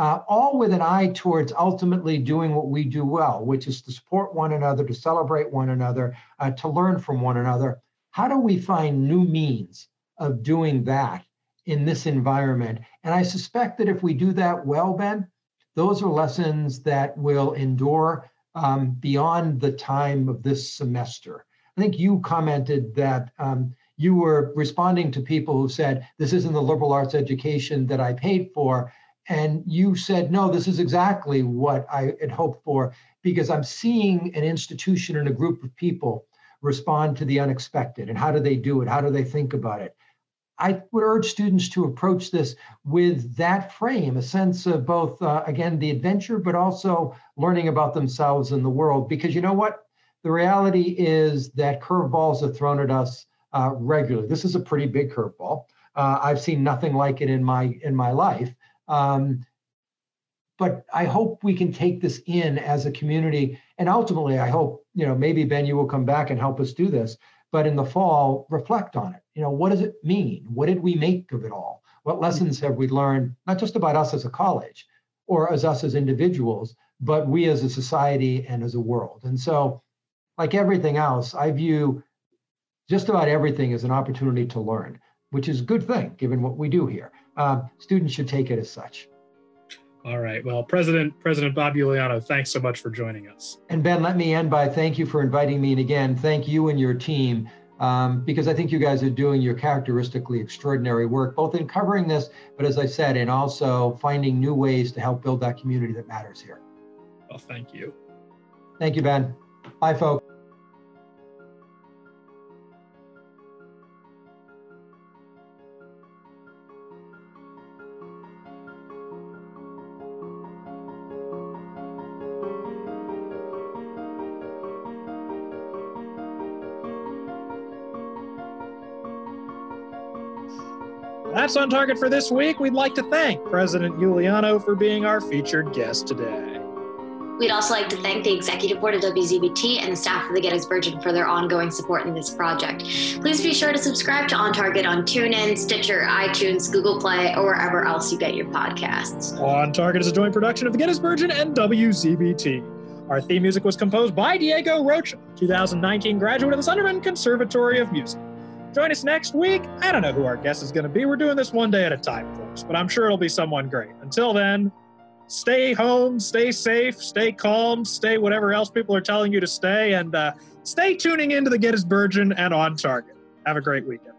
uh, all with an eye towards ultimately doing what we do well, which is to support one another, to celebrate one another, uh, to learn from one another. How do we find new means of doing that in this environment? And I suspect that if we do that well, Ben, those are lessons that will endure um, beyond the time of this semester. I think you commented that um, you were responding to people who said, This isn't the liberal arts education that I paid for. And you said, No, this is exactly what I had hoped for because I'm seeing an institution and a group of people respond to the unexpected. And how do they do it? How do they think about it? I would urge students to approach this with that frame, a sense of both, uh, again, the adventure, but also learning about themselves and the world. Because you know what? The reality is that curveballs are thrown at us uh, regularly. This is a pretty big curveball. Uh, I've seen nothing like it in my in my life. Um, but I hope we can take this in as a community, and ultimately, I hope you know maybe Ben, you will come back and help us do this. But in the fall, reflect on it. You know, what does it mean? What did we make of it all? What lessons have we learned, not just about us as a college or as us as individuals, but we as a society and as a world? And so, like everything else, I view just about everything is an opportunity to learn, which is a good thing given what we do here. Uh, students should take it as such. All right. Well, President President Bob Iuliano, thanks so much for joining us. And Ben, let me end by thank you for inviting me. And again, thank you and your team um, because I think you guys are doing your characteristically extraordinary work, both in covering this, but as I said, in also finding new ways to help build that community that matters here. Well, thank you. Thank you, Ben. Bye, folks. That's on target for this week. We'd like to thank President Iuliano for being our featured guest today. We'd also like to thank the Executive Board of WZBT and the staff of the Gettysburgian for their ongoing support in this project. Please be sure to subscribe to On Target on TuneIn, Stitcher, iTunes, Google Play, or wherever else you get your podcasts. On Target is a joint production of the Gettysburgian and WZBT. Our theme music was composed by Diego Rocha, 2019 graduate of the Sunderman Conservatory of Music. Join us next week. I don't know who our guest is going to be. We're doing this one day at a time, folks, but I'm sure it'll be someone great. Until then, stay home, stay safe, stay calm, stay whatever else people are telling you to stay, and uh, stay tuning into the Gettysburgian and on target. Have a great weekend.